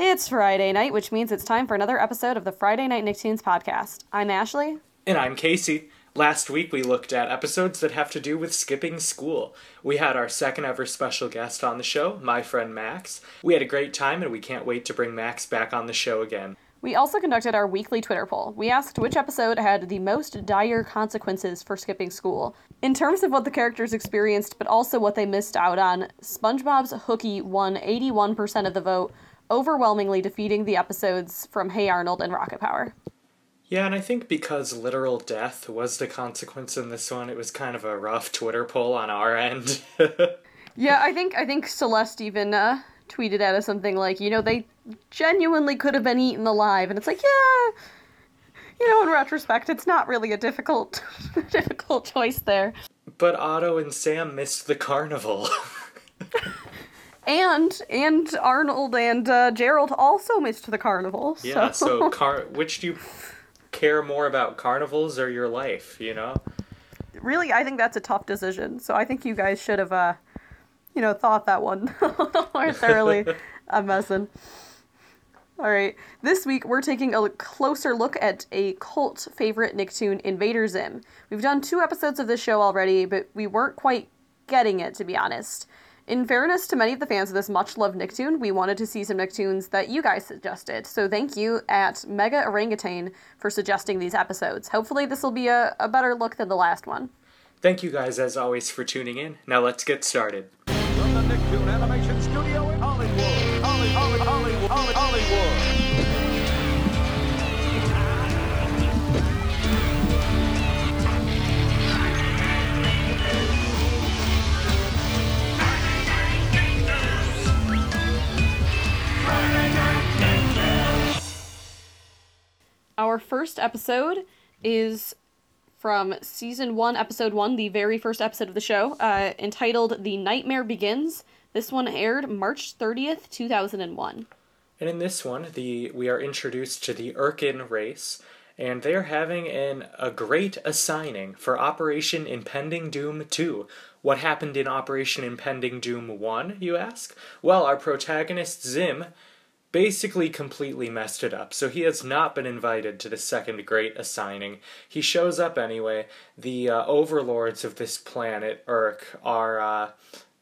It's Friday night, which means it's time for another episode of the Friday Night Nicktoons podcast. I'm Ashley. And I'm Casey. Last week we looked at episodes that have to do with skipping school. We had our second ever special guest on the show, my friend Max. We had a great time and we can't wait to bring Max back on the show again. We also conducted our weekly Twitter poll. We asked which episode had the most dire consequences for skipping school. In terms of what the characters experienced, but also what they missed out on, SpongeBob's Hooky won 81% of the vote, overwhelmingly defeating the episodes from Hey Arnold and Rocket Power. Yeah, and I think because literal death was the consequence in this one, it was kind of a rough Twitter poll on our end. yeah, I think I think Celeste even uh, tweeted at us something like, you know, they genuinely could have been eaten alive, and it's like, yeah, you know, in retrospect, it's not really a difficult difficult choice there. But Otto and Sam missed the carnival. and and Arnold and uh, Gerald also missed the carnival. So. Yeah. So, car- which do you care more about, carnivals or your life? You know. Really, I think that's a tough decision. So I think you guys should have, uh, you know, thought that one more thoroughly. I'm messing. All right. This week we're taking a closer look at a cult favorite Nicktoon, Invader Zim. We've done two episodes of this show already, but we weren't quite getting it, to be honest. In fairness to many of the fans of this much loved Nicktoon, we wanted to see some Nicktoons that you guys suggested. So thank you at Mega Orangutan for suggesting these episodes. Hopefully, this will be a, a better look than the last one. Thank you guys, as always, for tuning in. Now let's get started. Our first episode is from season one, episode one, the very first episode of the show, uh, entitled The Nightmare Begins. This one aired March 30th, 2001. And in this one, the we are introduced to the Irken race, and they are having an a great assigning for Operation Impending Doom 2. What happened in Operation Impending Doom 1, you ask? Well, our protagonist Zim basically completely messed it up. So he has not been invited to the second great assigning. He shows up anyway. The uh, overlords of this planet, Irk, are uh,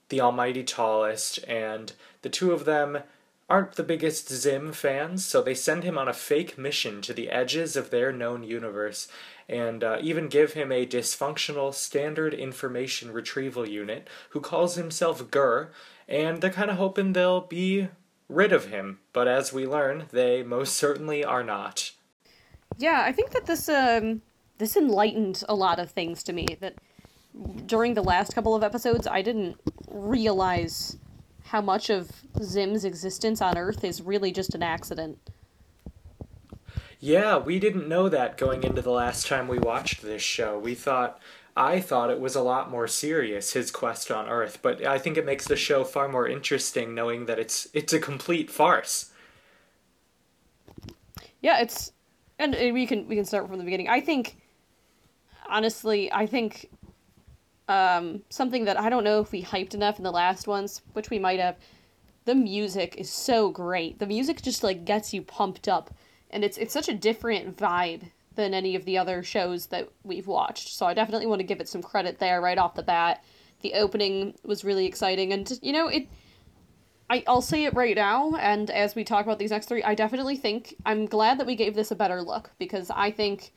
the Almighty Tallest, and the two of them aren't the biggest Zim fans, so they send him on a fake mission to the edges of their known universe and uh, even give him a dysfunctional standard information retrieval unit who calls himself GIR, and they're kind of hoping they'll be rid of him, but as we learn, they most certainly are not. Yeah, I think that this um this enlightened a lot of things to me that during the last couple of episodes I didn't realize how much of Zim's existence on Earth is really just an accident. Yeah, we didn't know that going into the last time we watched this show. We thought I thought it was a lot more serious his quest on Earth, but I think it makes the show far more interesting knowing that it's it's a complete farce. Yeah, it's and we can we can start from the beginning. I think honestly, I think um, something that I don't know if we hyped enough in the last ones, which we might have. The music is so great. The music just like gets you pumped up, and it's it's such a different vibe than any of the other shows that we've watched. So I definitely want to give it some credit there right off the bat. The opening was really exciting, and you know it. I, I'll say it right now, and as we talk about these next three, I definitely think I'm glad that we gave this a better look because I think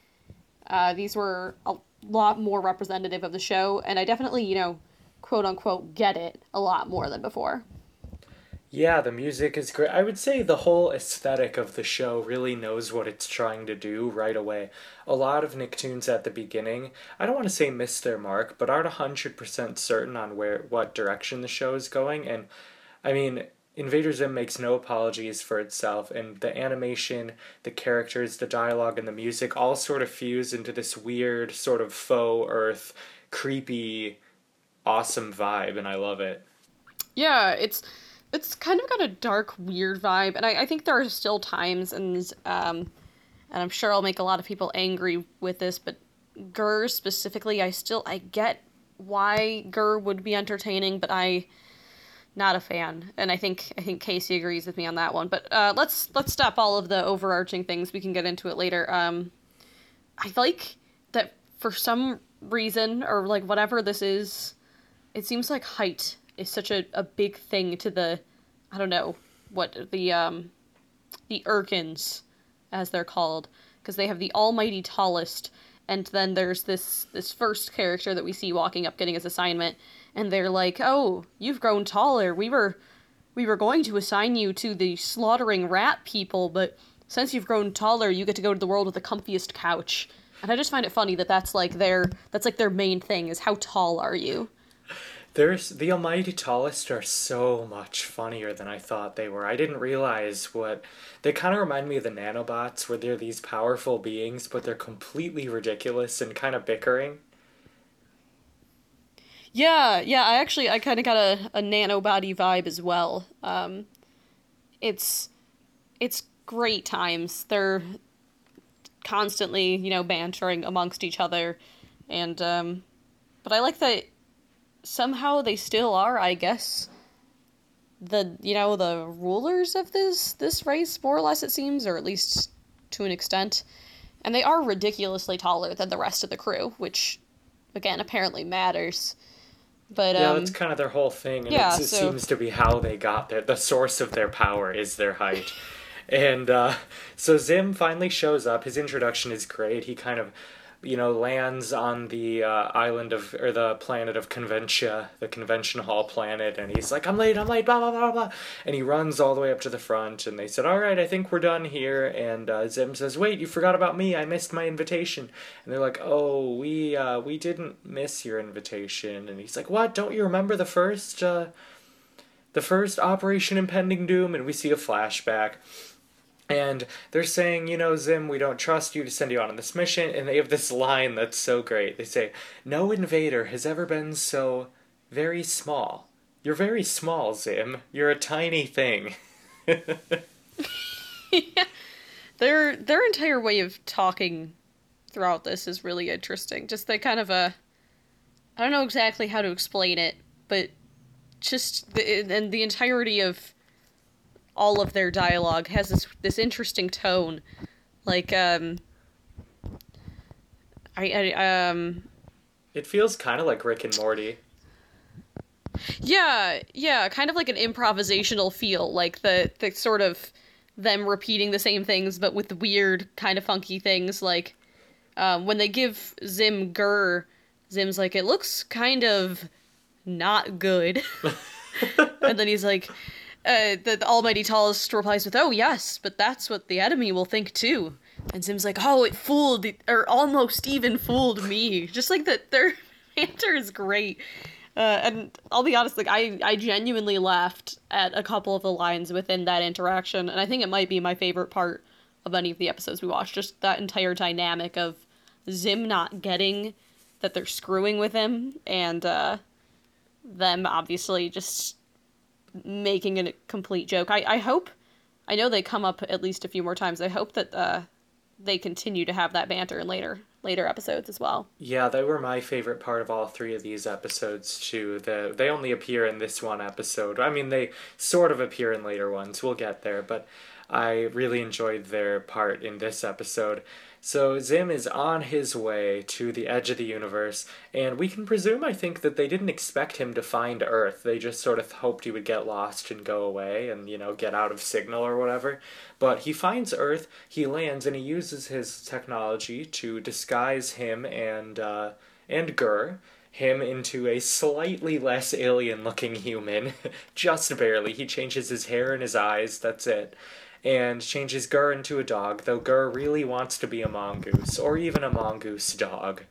uh, these were a lot more representative of the show, and I definitely, you know, quote unquote, get it a lot more than before. Yeah, the music is great. I would say the whole aesthetic of the show really knows what it's trying to do right away. A lot of Nicktoons at the beginning, I don't want to say miss their mark, but aren't 100% certain on where what direction the show is going and I mean, Invader Zim makes no apologies for itself, and the animation, the characters, the dialogue, and the music all sort of fuse into this weird, sort of faux Earth, creepy, awesome vibe, and I love it. Yeah, it's it's kind of got a dark, weird vibe, and I, I think there are still times, and um, and I'm sure I'll make a lot of people angry with this, but GIR specifically, I still I get why GIR would be entertaining, but I not a fan, and I think I think Casey agrees with me on that one. But uh, let's let's stop all of the overarching things. We can get into it later. Um, I like that for some reason or like whatever this is, it seems like height is such a, a big thing to the, I don't know what the um, the Irkens, as they're called, because they have the almighty tallest, and then there's this this first character that we see walking up getting his assignment and they're like, "Oh, you've grown taller. We were we were going to assign you to the slaughtering rat people, but since you've grown taller, you get to go to the world with the comfiest couch." And I just find it funny that that's like their that's like their main thing is how tall are you? There's the Almighty Tallest are so much funnier than I thought they were. I didn't realize what they kind of remind me of the nanobots, where they're these powerful beings, but they're completely ridiculous and kind of bickering. Yeah, yeah. I actually I kind of got a a nanobody vibe as well. Um, it's it's great times. They're constantly you know bantering amongst each other, and um, but I like that somehow they still are. I guess the you know the rulers of this this race more or less it seems, or at least to an extent, and they are ridiculously taller than the rest of the crew, which again apparently matters. But yeah, um, that's kind of their whole thing, and yeah, it so- seems to be how they got there. The source of their power is their height. and uh, so Zim finally shows up. His introduction is great. He kind of, you know, lands on the uh, island of or the planet of Conventia, the convention hall planet, and he's like, "I'm late, I'm late, blah blah blah blah," and he runs all the way up to the front. And they said, "All right, I think we're done here." And uh, Zim says, "Wait, you forgot about me. I missed my invitation." And they're like, "Oh, we uh, we didn't miss your invitation." And he's like, "What? Don't you remember the first uh, the first Operation Impending Doom?" And we see a flashback. And they're saying, you know, Zim, we don't trust you to send you on this mission. And they have this line that's so great. They say, No invader has ever been so very small. You're very small, Zim. You're a tiny thing. their their entire way of talking throughout this is really interesting. Just the kind of a I don't know exactly how to explain it, but just the and the entirety of all of their dialogue has this this interesting tone. Like um I, I um It feels kind of like Rick and Morty. Yeah, yeah, kind of like an improvisational feel, like the the sort of them repeating the same things but with weird kind of funky things like um, when they give Zim GIR, Zim's like it looks kind of not good. and then he's like uh, the, the almighty tallest replies with oh yes but that's what the enemy will think too and zim's like oh it fooled or almost even fooled me just like that their banter is great uh, and I'll be honest, like I, I genuinely laughed at a couple of the lines within that interaction, and I think it might be my favorite part of any of the episodes we watched. Just that entire dynamic of Zim not getting that they're screwing with him, and uh, them obviously just making a complete joke. I, I hope, I know they come up at least a few more times. I hope that uh, they continue to have that banter in later later episodes as well. Yeah, they were my favorite part of all three of these episodes too. The they only appear in this one episode. I mean, they sort of appear in later ones. We'll get there, but I really enjoyed their part in this episode. So Zim is on his way to the edge of the universe, and we can presume, I think, that they didn't expect him to find Earth. They just sort of hoped he would get lost and go away and, you know, get out of signal or whatever. But he finds Earth, he lands, and he uses his technology to disguise him and, uh, and GIR him into a slightly less alien looking human. Just barely. He changes his hair and his eyes, that's it. And changes GIR into a dog, though GIR really wants to be a mongoose, or even a mongoose dog.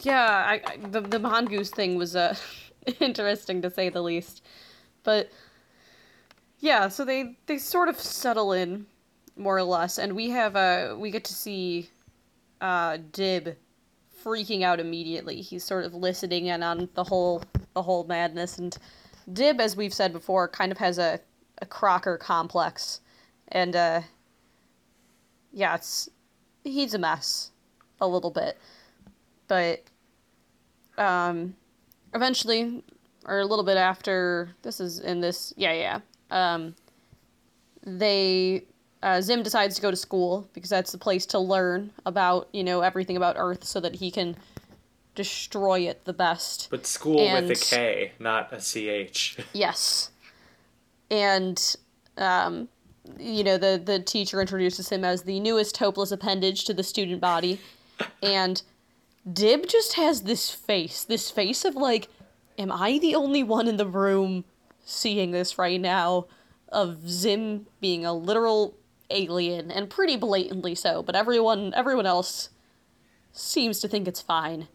Yeah, I, I the the mongoose thing was uh interesting to say the least. But yeah, so they they sort of settle in more or less and we have uh we get to see uh Dib freaking out immediately. He's sort of listening in on the whole the whole madness and Dib as we've said before kind of has a a Crocker complex and uh yeah, it's he's a mess a little bit. But um eventually or a little bit after this is in this yeah yeah um, they uh, Zim decides to go to school because that's the place to learn about you know everything about Earth so that he can destroy it the best. But school And- with a K, not a CH. Yes. And um, you know, the the teacher introduces him as the newest hopeless appendage to the student body. And Dib just has this face, this face of like, am I the only one in the room seeing this right now? Of Zim being a literal alien and pretty blatantly so, but everyone everyone else seems to think it's fine.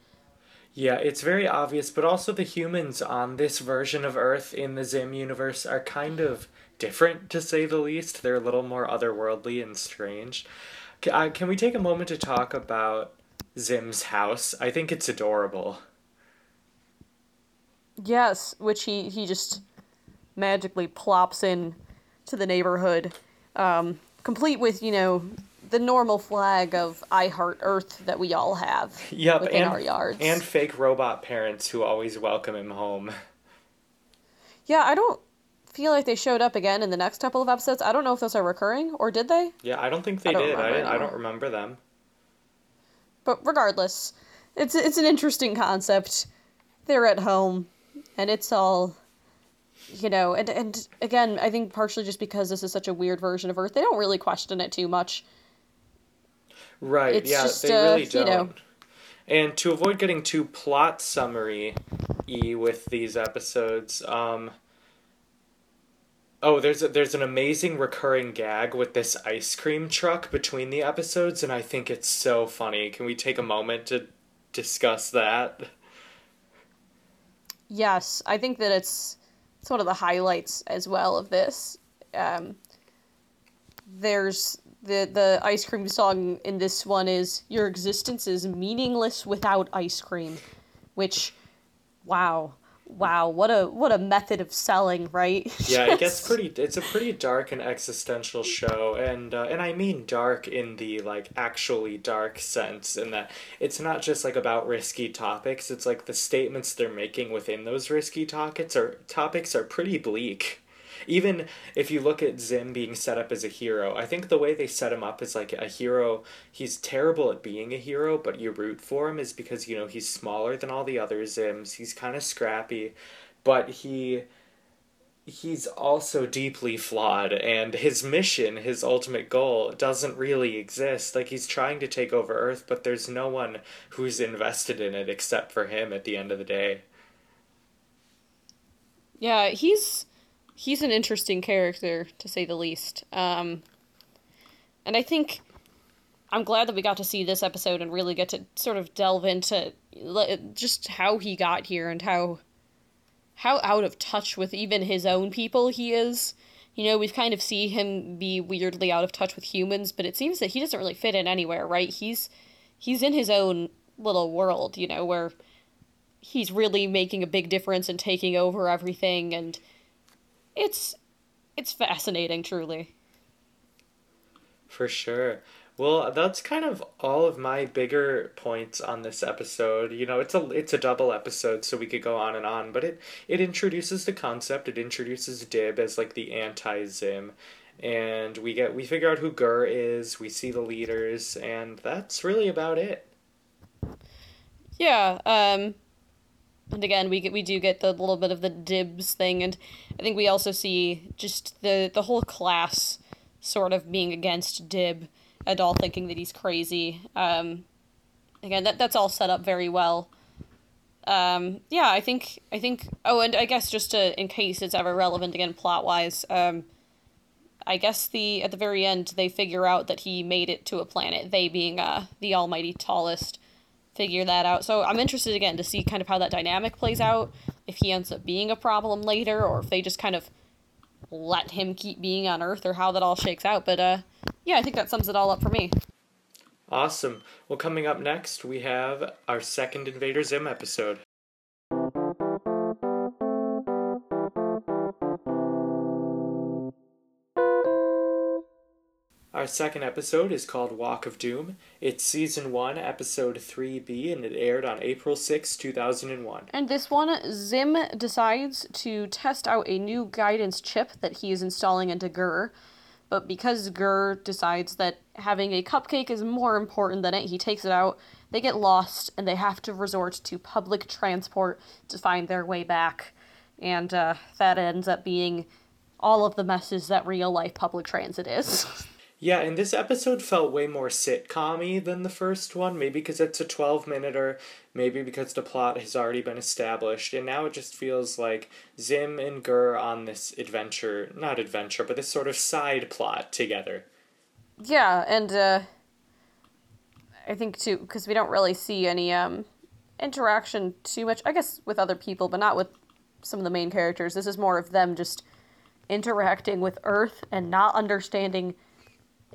Yeah, it's very obvious, but also the humans on this version of Earth in the Zim universe are kind of different, to say the least. They're a little more otherworldly and strange. Ca- uh, Can we take a moment to talk about Zim's house? I think it's adorable. Yes, which he he just magically plops in to the neighborhood, um, complete with you know the normal flag of "I Heart Earth" that we all have Yep, within and, our yards. and fake robot parents who always welcome him home. yeah, I don't feel like they showed up again in the next couple of episodes. I don't know if those are recurring or did they, Yeah, I don't think they I don't did. I, I don't remember them. but regardless, it's it's an interesting concept. They're at home, and it's all. You know, and and again, I think partially just because this is such a weird version of Earth, they don't really question it too much. Right, It's yeah, just, they uh, really you don't. know. And to avoid getting too plot summary y with these episodes, um Oh, there's a, there's an amazing recurring gag with this ice cream truck between the episodes and I think it's so funny. Can we take a moment to discuss that? Yes, I think that it's it's one of the highlights as well of this. Um, there's the the ice cream song in this one is "Your existence is meaningless without ice cream," which, wow, wow, what a what a method of selling, right? Yeah, it gets pretty. It's a pretty dark and existential show, and uh, and I mean dark in the like actually dark sense, in that it's not just like about risky topics. It's like the statements they're making within those risky topics are topics are pretty bleak. Even if you look at Zim being set up as a hero, I think the way they set him up is like a hero, he's terrible at being a hero, but you root for him is because you know he's smaller than all the other Zims. He's kind of scrappy, but he he's also deeply flawed and his mission his ultimate goal doesn't really exist like he's trying to take over earth but there's no one who's invested in it except for him at the end of the day Yeah, he's he's an interesting character to say the least. Um, and I think I'm glad that we got to see this episode and really get to sort of delve into just how he got here and how how out of touch with even his own people he is. You know, we've kind of see him be weirdly out of touch with humans, but it seems that he doesn't really fit in anywhere, right? He's he's in his own little world, you know, where he's really making a big difference and taking over everything and it's it's fascinating truly For sure. Well, that's kind of all of my bigger points on this episode. You know, it's a it's a double episode, so we could go on and on, but it it introduces the concept. It introduces Dib as like the anti-Zim, and we get we figure out who GIR is. We see the leaders, and that's really about it. yeah um and again we get we do get the little bit of the dibs thing and i think we also see just the the whole class sort of being against dib and all thinking that he's crazy um again that that's all set up very well um yeah i think i think oh and i guess just to in case it's ever relevant again plot wise um I guess the at the very end they figure out that he made it to a planet. They being uh the almighty tallest figure that out. So I'm interested again to see kind of how that dynamic plays out. If he ends up being a problem later, or if they just kind of let him keep being on Earth, or how that all shakes out. But uh, yeah, I think that sums it all up for me. Awesome. Well, coming up next, we have our second Invader Zim episode. Our second episode is called Walk of Doom. It's season 1, episode 3B, and it aired on April 6, 2001. And this one, Zim decides to test out a new guidance chip that he is installing into GIR. But because GIR decides that having a cupcake is more important than it, he takes it out. They get lost and they have to resort to public transport to find their way back. And uh, that ends up being all of the messes that real life public transit is. Yeah, and this episode felt way more sitcom than the first one. Maybe because it's a 12 minuter, maybe because the plot has already been established. And now it just feels like Zim and GIR on this adventure not adventure, but this sort of side plot together. Yeah, and uh, I think too, because we don't really see any um, interaction too much, I guess, with other people, but not with some of the main characters. This is more of them just interacting with Earth and not understanding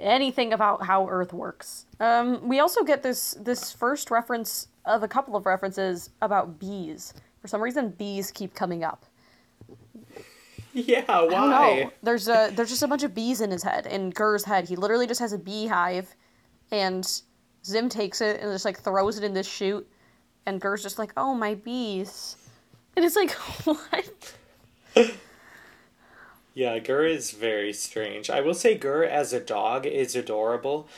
anything about how Earth works. Um, we also get this this first reference of a couple of references about bees. For some reason, bees keep coming up. Yeah, why? There's a there's just a bunch of bees in his head, in GIR's head. He literally just has a beehive, and Zim takes it and just like throws it in this chute, and GIR's just like, "Oh my bees," and it's like, what? Yeah, GIR is very strange. I will say GIR as a dog is adorable,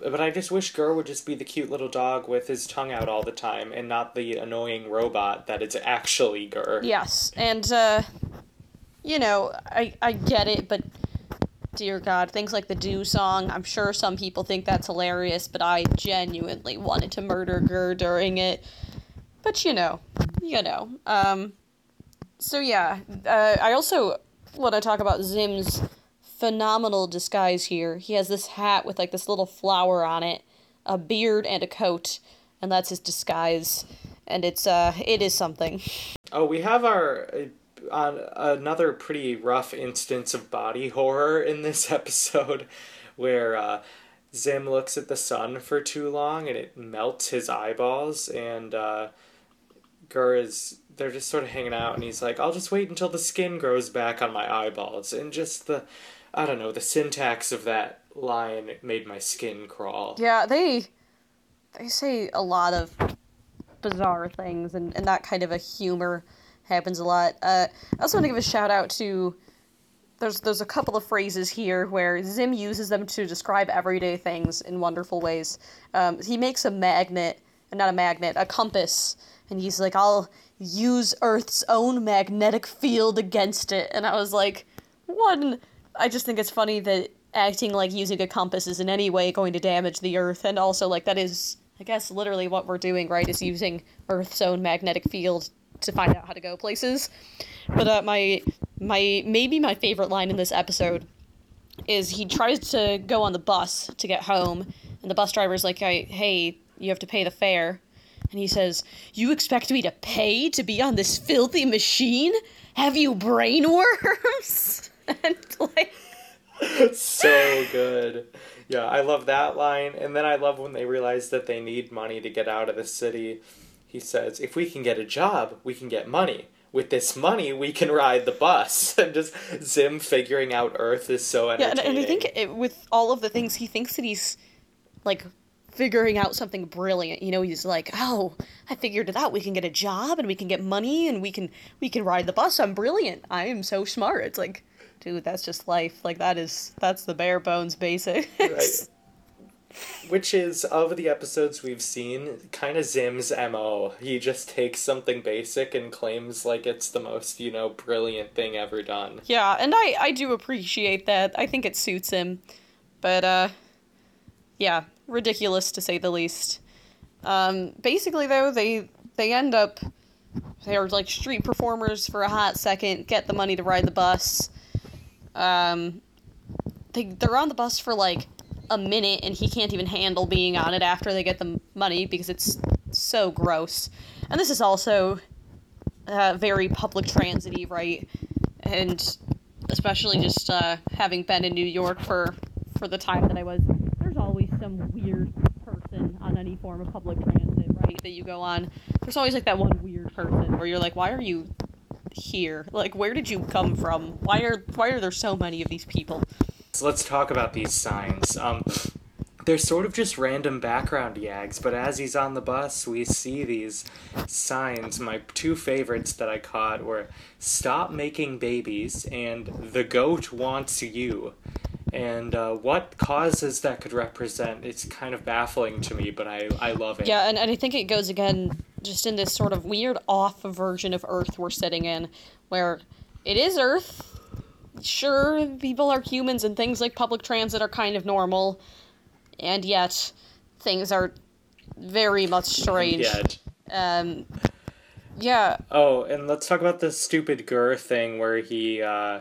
but I just wish GIR would just be the cute little dog with his tongue out all the time and not the annoying robot that is actually GIR. Yes, and uh, you know, I I get it, but dear God, things like the Doom song. I'm sure some people think that's hilarious, but I genuinely wanted to murder GIR during it. But you know, you know. Um, so yeah, uh, I also want to talk about Zim's phenomenal disguise here. He has this hat with like this little flower on it, a beard and a coat, and that's his disguise. And it's uh, it is something. Oh, we have our uh, another pretty rough instance of body horror in this episode, where uh, Zim looks at the sun for too long and it melts his eyeballs, and uh, GIR is they're just sort of hanging out, and he's like, "I'll just wait until the skin grows back on my eyeballs," and just the, I don't know, the syntax of that line made my skin crawl. Yeah, they they say a lot of bizarre things, and, and that kind of a humor happens a lot. Uh, I also want to give a shout out to there's there's a couple of phrases here where Zim uses them to describe everyday things in wonderful ways. Um, he makes a magnet, not a magnet, a compass, and he's like, "I'll use Earth's own magnetic field against it," and I was like, one. I just think it's funny that acting like using a compass is in any way going to damage the Earth, and also like that is, I guess, literally what we're doing, right? Is using Earth's own magnetic field to find out how to go places. But uh, my my maybe my favorite line in this episode is he tries to go on the bus to get home, and the bus driver's like, "Hey, hey, you have to pay the fare." And he says, You expect me to pay to be on this filthy machine? Have you brainworms? and like, so good. Yeah, I love that line. And then I love when they realize that they need money to get out of the city. He says, If we can get a job, we can get money. With this money, we can ride the bus. And just Zim figuring out Earth is so yeah, entertaining. and, and I think it, with all of the things, he thinks that he's like figuring out something brilliant. You know, he's like, "Oh, I figured it out. We can get a job and we can get money and we can we can ride the bus. I'm brilliant. I am so smart." It's like, dude, that's just life. Like that is that's the bare bones basics. Right. Which is, of the episodes we've seen, kind of Zim's MO. He just takes something basic and claims like it's the most, you know, brilliant thing ever done. Yeah, and I I do appreciate that. I think it suits him. But uh yeah, ridiculous to say the least. Um basically though, they they end up they're like street performers for a hot second, get the money to ride the bus. Um they they're on the bus for like a minute and he can't even handle being on it after they get the money because it's so gross. And this is also uh, very public transity, right? And especially just uh, having been in New York for for the time that I was, there's always some weird person on any form of public transit, right? That you go on. There's always like that one weird person where you're like, why are you here? Like, where did you come from? Why are why are there so many of these people? let's let's talk about these signs. Um, they're sort of just random background yags, but as he's on the bus, we see these signs. My two favorites that I caught were "Stop making babies" and "The goat wants you." And uh, what causes that could represent, it's kind of baffling to me, but I, I love it. Yeah, and, and I think it goes again just in this sort of weird off version of Earth we're sitting in, where it is Earth. Sure, people are humans and things like public transit are kind of normal, and yet things are very much strange. Yet. Um, yeah, Oh, and let's talk about the stupid GIR thing where he uh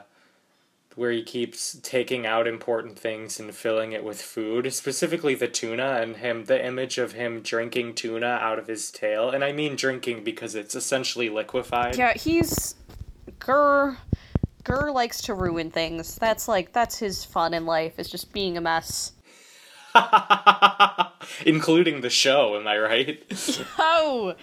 where he keeps taking out important things and filling it with food, specifically the tuna and him the image of him drinking tuna out of his tail. And I mean drinking because it's essentially liquefied. yeah, he's GIR. GIR likes to ruin things. That's like that's his fun in life. Is just being a mess. Including the show, am I right? Oh,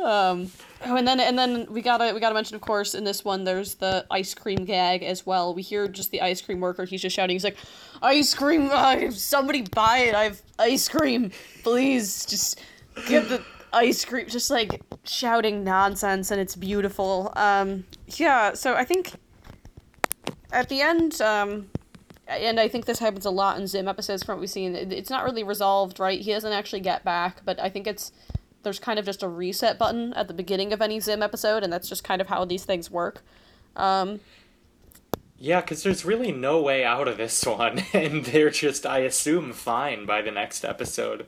um, oh, and then and then we gotta we gotta mention, of course, in this one, there's the ice cream gag as well. We hear just the ice cream worker. He's just shouting. He's like, "Ice cream! Uh, somebody buy it! I have ice cream! Please, just give the ice cream!" Just like shouting nonsense, and it's beautiful. Um, yeah. So I think at the end, um, and I think this happens a lot in Zim episodes from what we've seen. It's not really resolved, right? He doesn't actually get back, but I think it's there's kind of just a reset button at the beginning of any Zim episode, and that's just kind of how these things work. Um, yeah, because there's really no way out of this one, and they're just, I assume, fine by the next episode.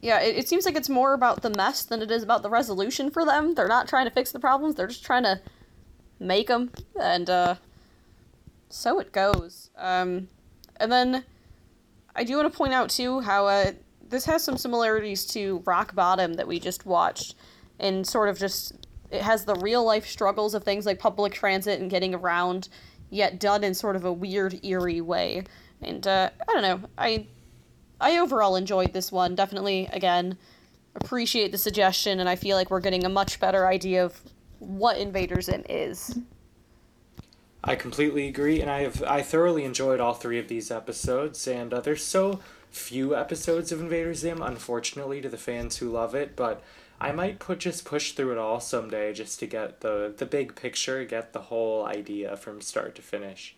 yeah, it, it seems like it's more about the mess than it is about the resolution for them. They're not trying to fix the problems; they're just trying to make them, and uh, so it goes. Um, and then I do want to point out too how uh, this has some similarities to Rock Bottom that we just watched, and sort of just it has the real life struggles of things like public transit and getting around, yet done in sort of a weird, eerie way. And uh, I don't know, I I overall enjoyed this one. Definitely, again, appreciate the suggestion, and I feel like we're getting a much better idea of what Invader Zim is. I completely agree, and I have I thoroughly enjoyed all three of these episodes, and uh, there's so few episodes of Invader Zim, unfortunately, to the fans who love it. But I might put just push through it all someday, just to get the the big picture, get the whole idea from start to finish.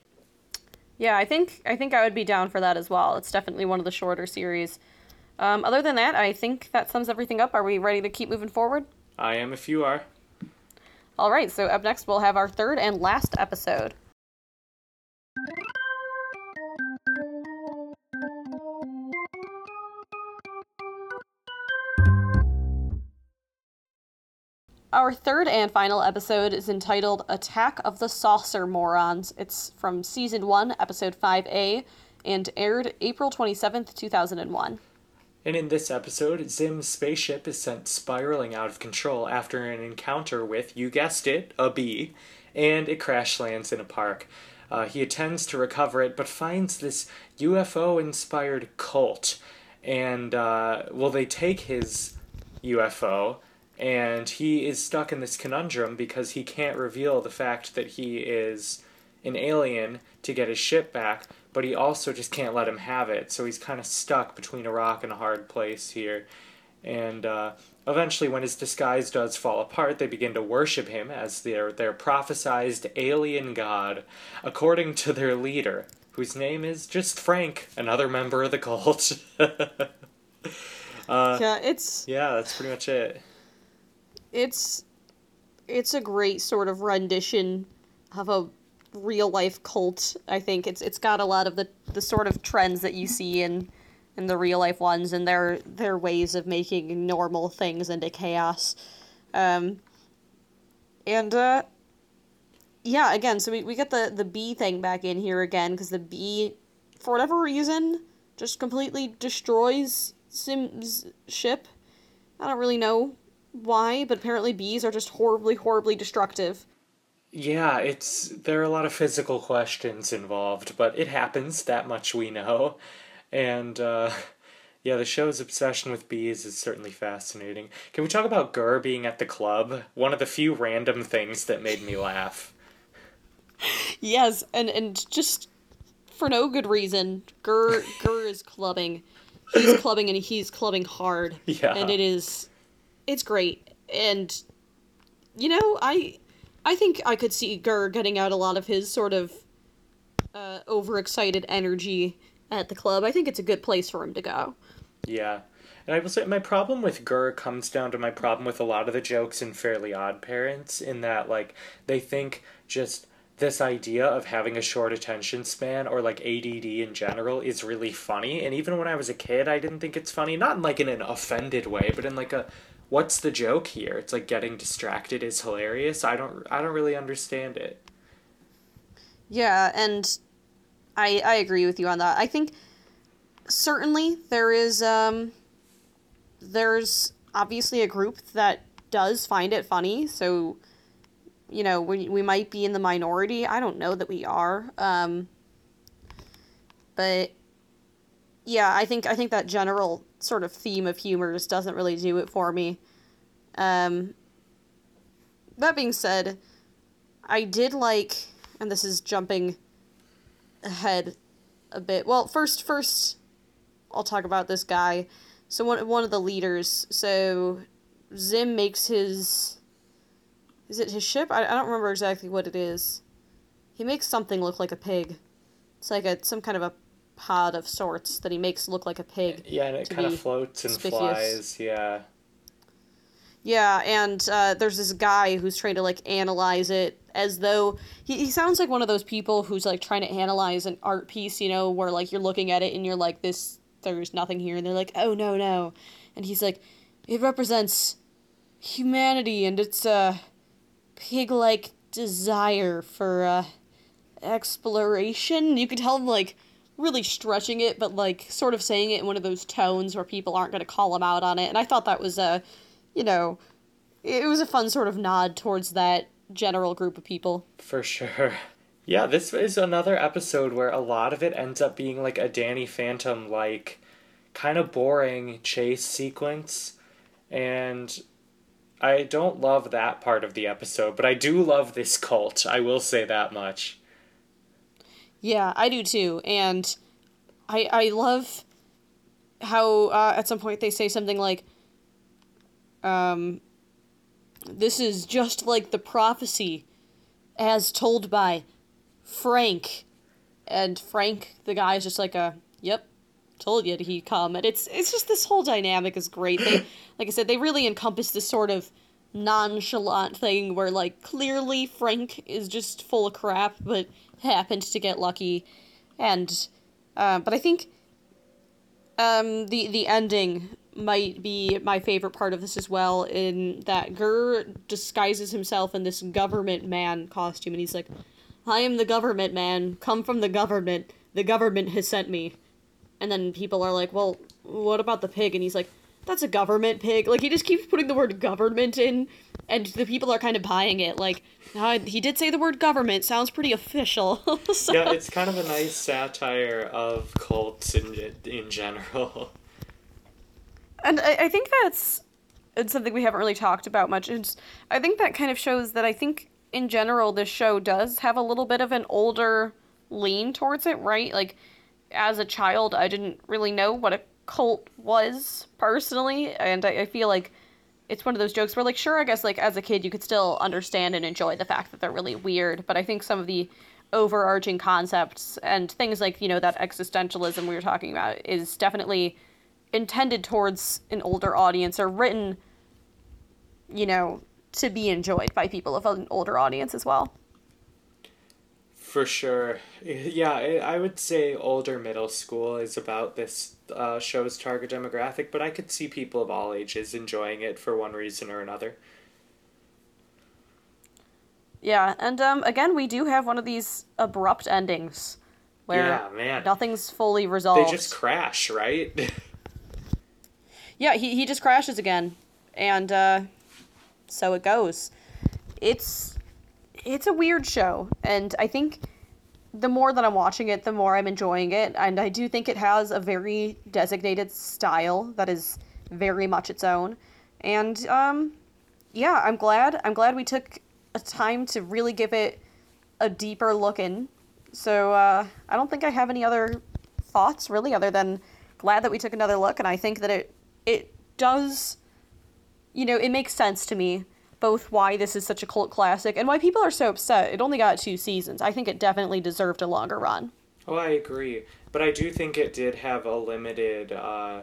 Yeah, I think I think I would be down for that as well. It's definitely one of the shorter series. Um, other than that, I think that sums everything up. Are we ready to keep moving forward? I am if you are. All right, so up next we'll have our third and last episode. Our third and final episode is entitled Attack of the Saucer Morons. It's from season 1, episode 5A, and aired April 27th, 2001. And in this episode, Zim's spaceship is sent spiraling out of control after an encounter with, you guessed it, a bee, and it crash lands in a park. Uh, he attempts to recover it, but finds this UFO inspired cult. And, uh, well, they take his UFO, and he is stuck in this conundrum because he can't reveal the fact that he is an alien to get his ship back, but he also just can't let him have it. So he's kind of stuck between a rock and a hard place here. And uh, eventually, when his disguise does fall apart, they begin to worship him as their, their prophesized alien god, according to their leader, whose name is just Frank, another member of the cult. uh, Yeah, it's yeah, that's pretty much it. it's it's a great sort of rendition of a real life cult. I think it's it's got a lot of the the sort of trends that you see in in the real life ones and their their ways of making normal things into chaos. Um and uh yeah, again, so we, we get the the bee thing back in here again because the bee for whatever reason just completely destroys Zim's ship. I don't really know why, but apparently bees are just horribly, horribly destructive. Yeah, it's there are a lot of physical questions involved, but it happens. That much we know, and uh, yeah, the show's obsession with bees is certainly fascinating. Can we talk about GIR being at the club? One of the few random things that made me laugh. Yes, and and just for no good reason. GIR GIR is clubbing. He's clubbing and he's clubbing hard. Yeah. And it is it's great. And you know, I I think I could see GIR getting out a lot of his sort of uh, overexcited energy at the club. I think it's a good place for him to go. Yeah. And I will say my problem with GIR comes down to my problem with a lot of the jokes in Fairly Odd Parents, in that like they think just this idea of having a short attention span or like ADD in general is really funny. And even when I was a kid, I didn't think it's funny. Not in like in an offended way, but in like a what's the joke here? It's like getting distracted is hilarious. I don't I don't really understand it. Yeah, and I I agree with you on that. I think certainly there is um there's obviously a group that does find it funny, so you know, we we might be in the minority. I don't know that we are. Um but yeah, I think I think that general sort of theme of humor just doesn't really do it for me. Um that being said, I did like and this is jumping ahead a bit. Well, first first I'll talk about this guy. So one one of the leaders. So Zim makes his is it his ship? I, I don't remember exactly what it is. He makes something look like a pig. It's like a some kind of a pod of sorts that he makes look like a pig. Yeah, and it kind of floats and conspicuous. flies. Yeah. Yeah, and uh, there's this guy who's trying to like analyze it as though he, he sounds like one of those people who's like trying to analyze an art piece, you know, where like you're looking at it and you're like, this, there's nothing here. And they're like, oh, no, no. And he's like, it represents humanity and its a pig like desire for uh, exploration. You could tell him like really stretching it, but like sort of saying it in one of those tones where people aren't going to call him out on it. And I thought that was a, you know, it was a fun sort of nod towards that general group of people. For sure. Yeah, this is another episode where a lot of it ends up being like a Danny Phantom like kind of boring chase sequence. And I don't love that part of the episode, but I do love this cult. I will say that much. Yeah, I do too. And I I love how uh, at some point they say something like um this is just like the prophecy as told by Frank. And Frank, the guy, is just like a yep, told you he'd come. And it's it's just this whole dynamic is great. They like I said, they really encompass this sort of nonchalant thing where like clearly Frank is just full of crap, but happened to get lucky. And uh, but I think um the the ending might be my favorite part of this as well in that GIR disguises himself in this government man costume and he's like I am the government man. Come from the government. The government has sent me. And then people are like well what about the pig? And he's like that's a government pig like he just keeps putting the word government in and the people are kind of buying it like uh, he did say the word government sounds pretty official so, Yeah, it's kind of a nice satire of cults in in general. And I, I think that's it's something we haven't really talked about much. It's, I think that kind of shows that I think in general this show does have a little bit of an older lean towards it, right? Like as a child, I didn't really know what a cult was personally, and I, I feel like it's one of those jokes where like sure, I guess like as a kid you could still understand and enjoy the fact that they're really weird, but I think some of the overarching concepts and things like you know that existentialism we were talking about is definitely intended towards an older audience or written, you know, to be enjoyed by people of an older audience as well. For sure. Yeah, I I would say older middle school is about this uh, show's target demographic, but I could see people of all ages enjoying it for one reason or another. Yeah, and um, again, we do have one of these abrupt endings where Yeah, man. nothing's fully resolved. They just crash, right? Yeah, he, he just crashes again. And uh, so it goes. It's it's a weird show, and I think the more that I'm watching it, the more I'm enjoying it, and I do think it has a very designated style that is very much its own. And um yeah, I'm glad I'm glad we took a time to really give it a deeper look in So uh, I don't think I have any other thoughts really, other than glad that we took another look, and I think that it it does, you know, it makes sense to me both why this is such a cult classic and why people are so upset. It only got two seasons. I think it definitely deserved a longer run. Oh, I agree, but I do think it did have a limited uh,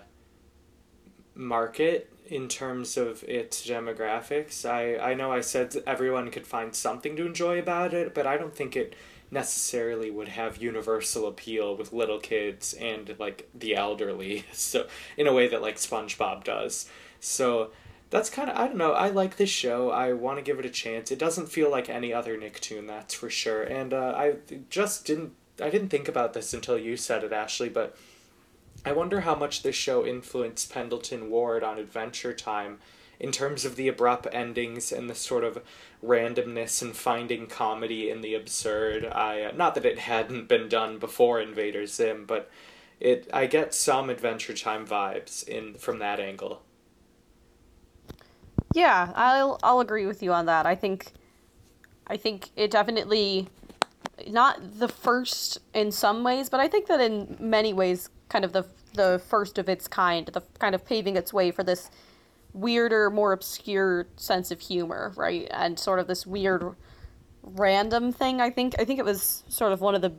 market in terms of its demographics. I I know I said everyone could find something to enjoy about it, but I don't think it necessarily would have universal appeal with little kids and like the elderly so in a way that like SpongeBob does so that's kind of I don't know I like this show I want to give it a chance it doesn't feel like any other Nicktoon that's for sure and uh, I just didn't I didn't think about this until you said it Ashley but I wonder how much this show influenced Pendleton Ward on Adventure Time in terms of the abrupt endings and the sort of randomness and finding comedy in the absurd. I uh, not that it hadn't been done before Invader Zim, but it I get some Adventure Time vibes in from that angle. Yeah, I'll I'll agree with you on that. I think I think it definitely not the first in some ways, but I think that in many ways kind of the the first of its kind, the kind of paving its way for this weirder, more obscure sense of humor, right? And sort of this weird random thing. I think I think it was sort of one of the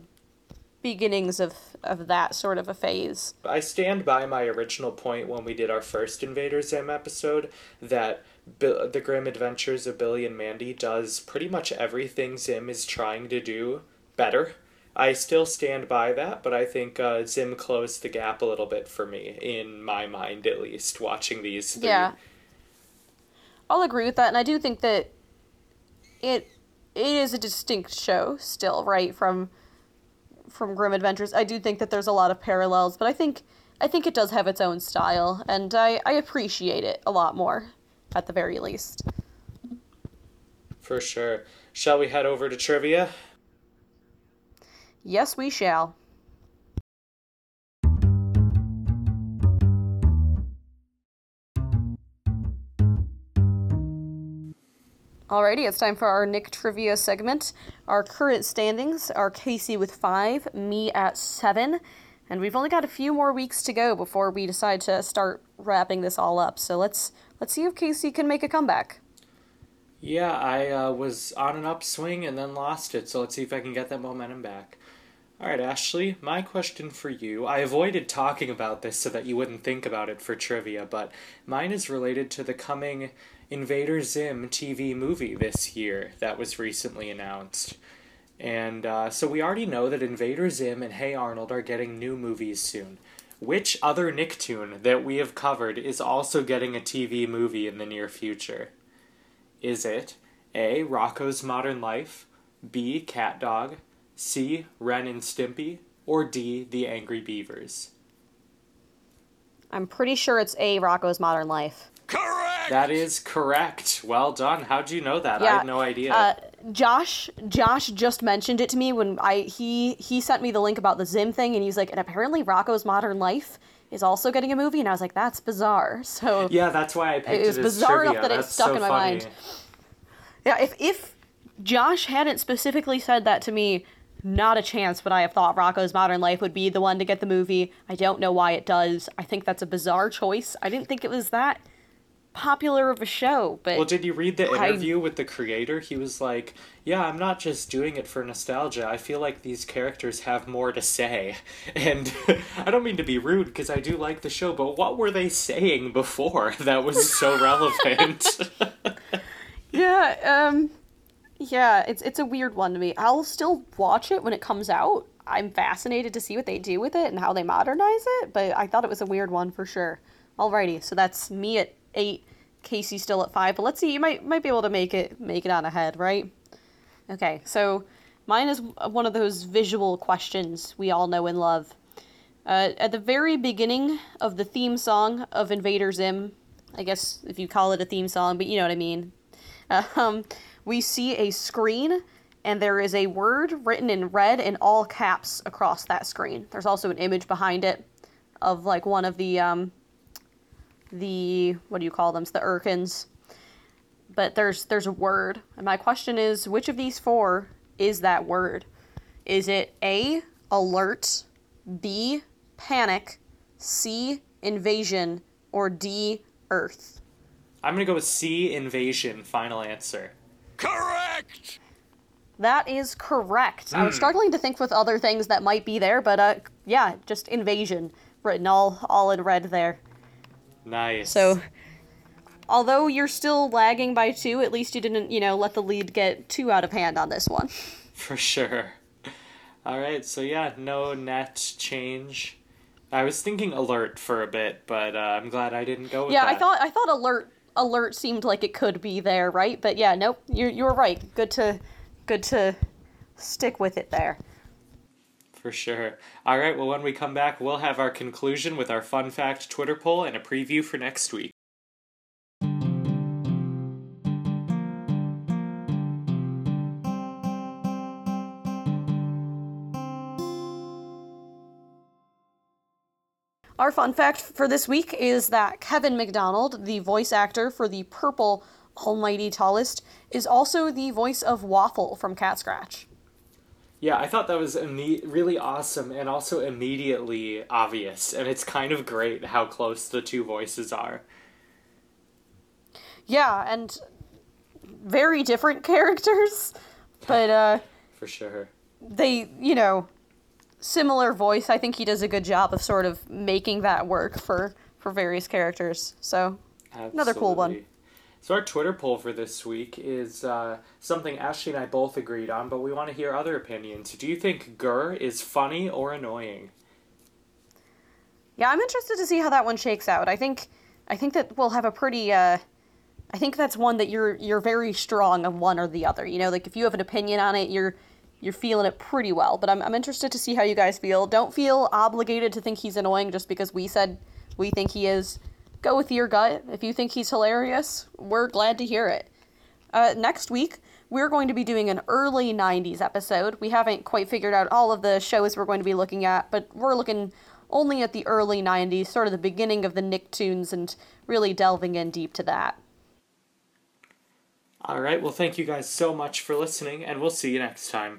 beginnings of of that sort of a phase. I stand by my original point when we did our first Invader Zim episode that the Grim Adventures of Billy and Mandy does pretty much everything Zim is trying to do better. I still stand by that, but I think uh, Zim closed the gap a little bit for me, in my mind at least, watching these. Three. Yeah. I'll agree with that, and I do think that it it is a distinct show still, right from from Grim Adventures. I do think that there's a lot of parallels, but I think I think it does have its own style, and I, I appreciate it a lot more, at the very least. For sure. Shall we head over to trivia? Yes, we shall. Alrighty, it's time for our Nick trivia segment. Our current standings are Casey with five, me at seven, and we've only got a few more weeks to go before we decide to start wrapping this all up. So let's let's see if Casey can make a comeback. Yeah, I uh, was on an upswing and then lost it, so let's see if I can get that momentum back. All right, Ashley, my question for you. I avoided talking about this so that you wouldn't think about it for trivia, but mine is related to the coming Invader Zim TV movie this year that was recently announced. And uh, so we already know that Invader Zim and Hey Arnold are getting new movies soon. Which other Nicktoon that we have covered is also getting a TV movie in the near future? Is it A. Rocko's Modern Life, B. CatDog, C. Ren and Stimpy, or D. The Angry Beavers? I'm pretty sure it's A. Rocko's Modern Life. Correct! That is correct. Well done. How'd you know that? I Yeah, had no idea. Uh, Josh, Josh just mentioned it to me when I he he sent me the link about the Zim thing, and he's like, and apparently Rocko's Modern Life is also getting a movie, and I was like, that's bizarre. So yeah, that's why I picked it was it as bizarre trivia. enough that it stuck so in my funny. mind. yeah, if if Josh hadn't specifically said that to me, not a chance would I have thought Rocko's Modern Life would be the one to get the movie. I don't know why it does. I think that's a bizarre choice. I didn't think it was that popular of a show, but Well, did you read the I- interview with the creator? He was like, "Yeah, I'm not just doing it for nostalgia. I feel like these characters have more to say." And I don't mean to be rude because I do like the show, but what were they saying before that was so relevant? Yeah, um yeah, it's it's a weird one to me. I'll still watch it when it comes out. I'm fascinated to see what they do with it and how they modernize it, but I thought it was a weird one for sure. Alrighty, so that's me at eight, Casey still at five, but let's see, you might might be able to make it make it on ahead, right? Okay, so mine is one of those visual questions we all know and love. Uh, at the very beginning of the theme song of Invader Zim, I guess if you call it a theme song, but you know what I mean. Um, we see a screen, and there is a word written in red in all caps across that screen. There's also an image behind it of like one of the um, the what do you call them? It's the Irkens. But there's there's a word, and my question is, which of these four is that word? Is it A, alert, B, panic, C, invasion, or D, earth? I'm gonna go with C, invasion. Final answer. Correct! That is correct. I was struggling to think with other things that might be there, but uh, yeah, just invasion written all all in red there. Nice. So, although you're still lagging by two, at least you didn't, you know, let the lead get too out of hand on this one. For sure. All right, so yeah, no net change. I was thinking alert for a bit, but uh, I'm glad I didn't go with yeah, that. I thought I thought alert alert seemed like it could be there, right? But yeah, nope, you you were right. Good to good to stick with it there. For sure. All right, well, when we come back, we'll have our conclusion with our fun fact Twitter poll and a preview for next week. Our fun fact for this week is that Kevin McDonald, the voice actor for the purple Almighty Tallest, is also the voice of Waffle from Catscratch. Yeah, I thought that was imme- really awesome and also immediately obvious, and it's kind of great how close the two voices are. Yeah, and very different characters, but uh, For sure. they, you know, similar voice. I think he does a good job of sort of making that work for for various characters. So Another cool one. So our Twitter poll for this week is uh, something Ashley and I both agreed on, but we want to hear other opinions. Do you think GIR is funny or annoying? yeah, I'm interested to see how that one shakes out. I think I think that we'll have a pretty. Uh, I think that's one that you're you're very strong on one or the other. You know, like if you have an opinion on it, you're you're feeling it pretty well. But I'm I'm interested to see how you guys feel. Don't feel obligated to think he's annoying just because we said we think he is. Go with your gut. If you think he's hilarious, we're glad to hear it. Uh, next week, we're going to be doing an early 90s episode. We haven't quite figured out all of the shows we're going to be looking at, but we're looking only at the early 90s, sort of the beginning of the Nicktoons, and really delving in deep to that. All right, well, thank you guys so much for listening, and we'll see you next time.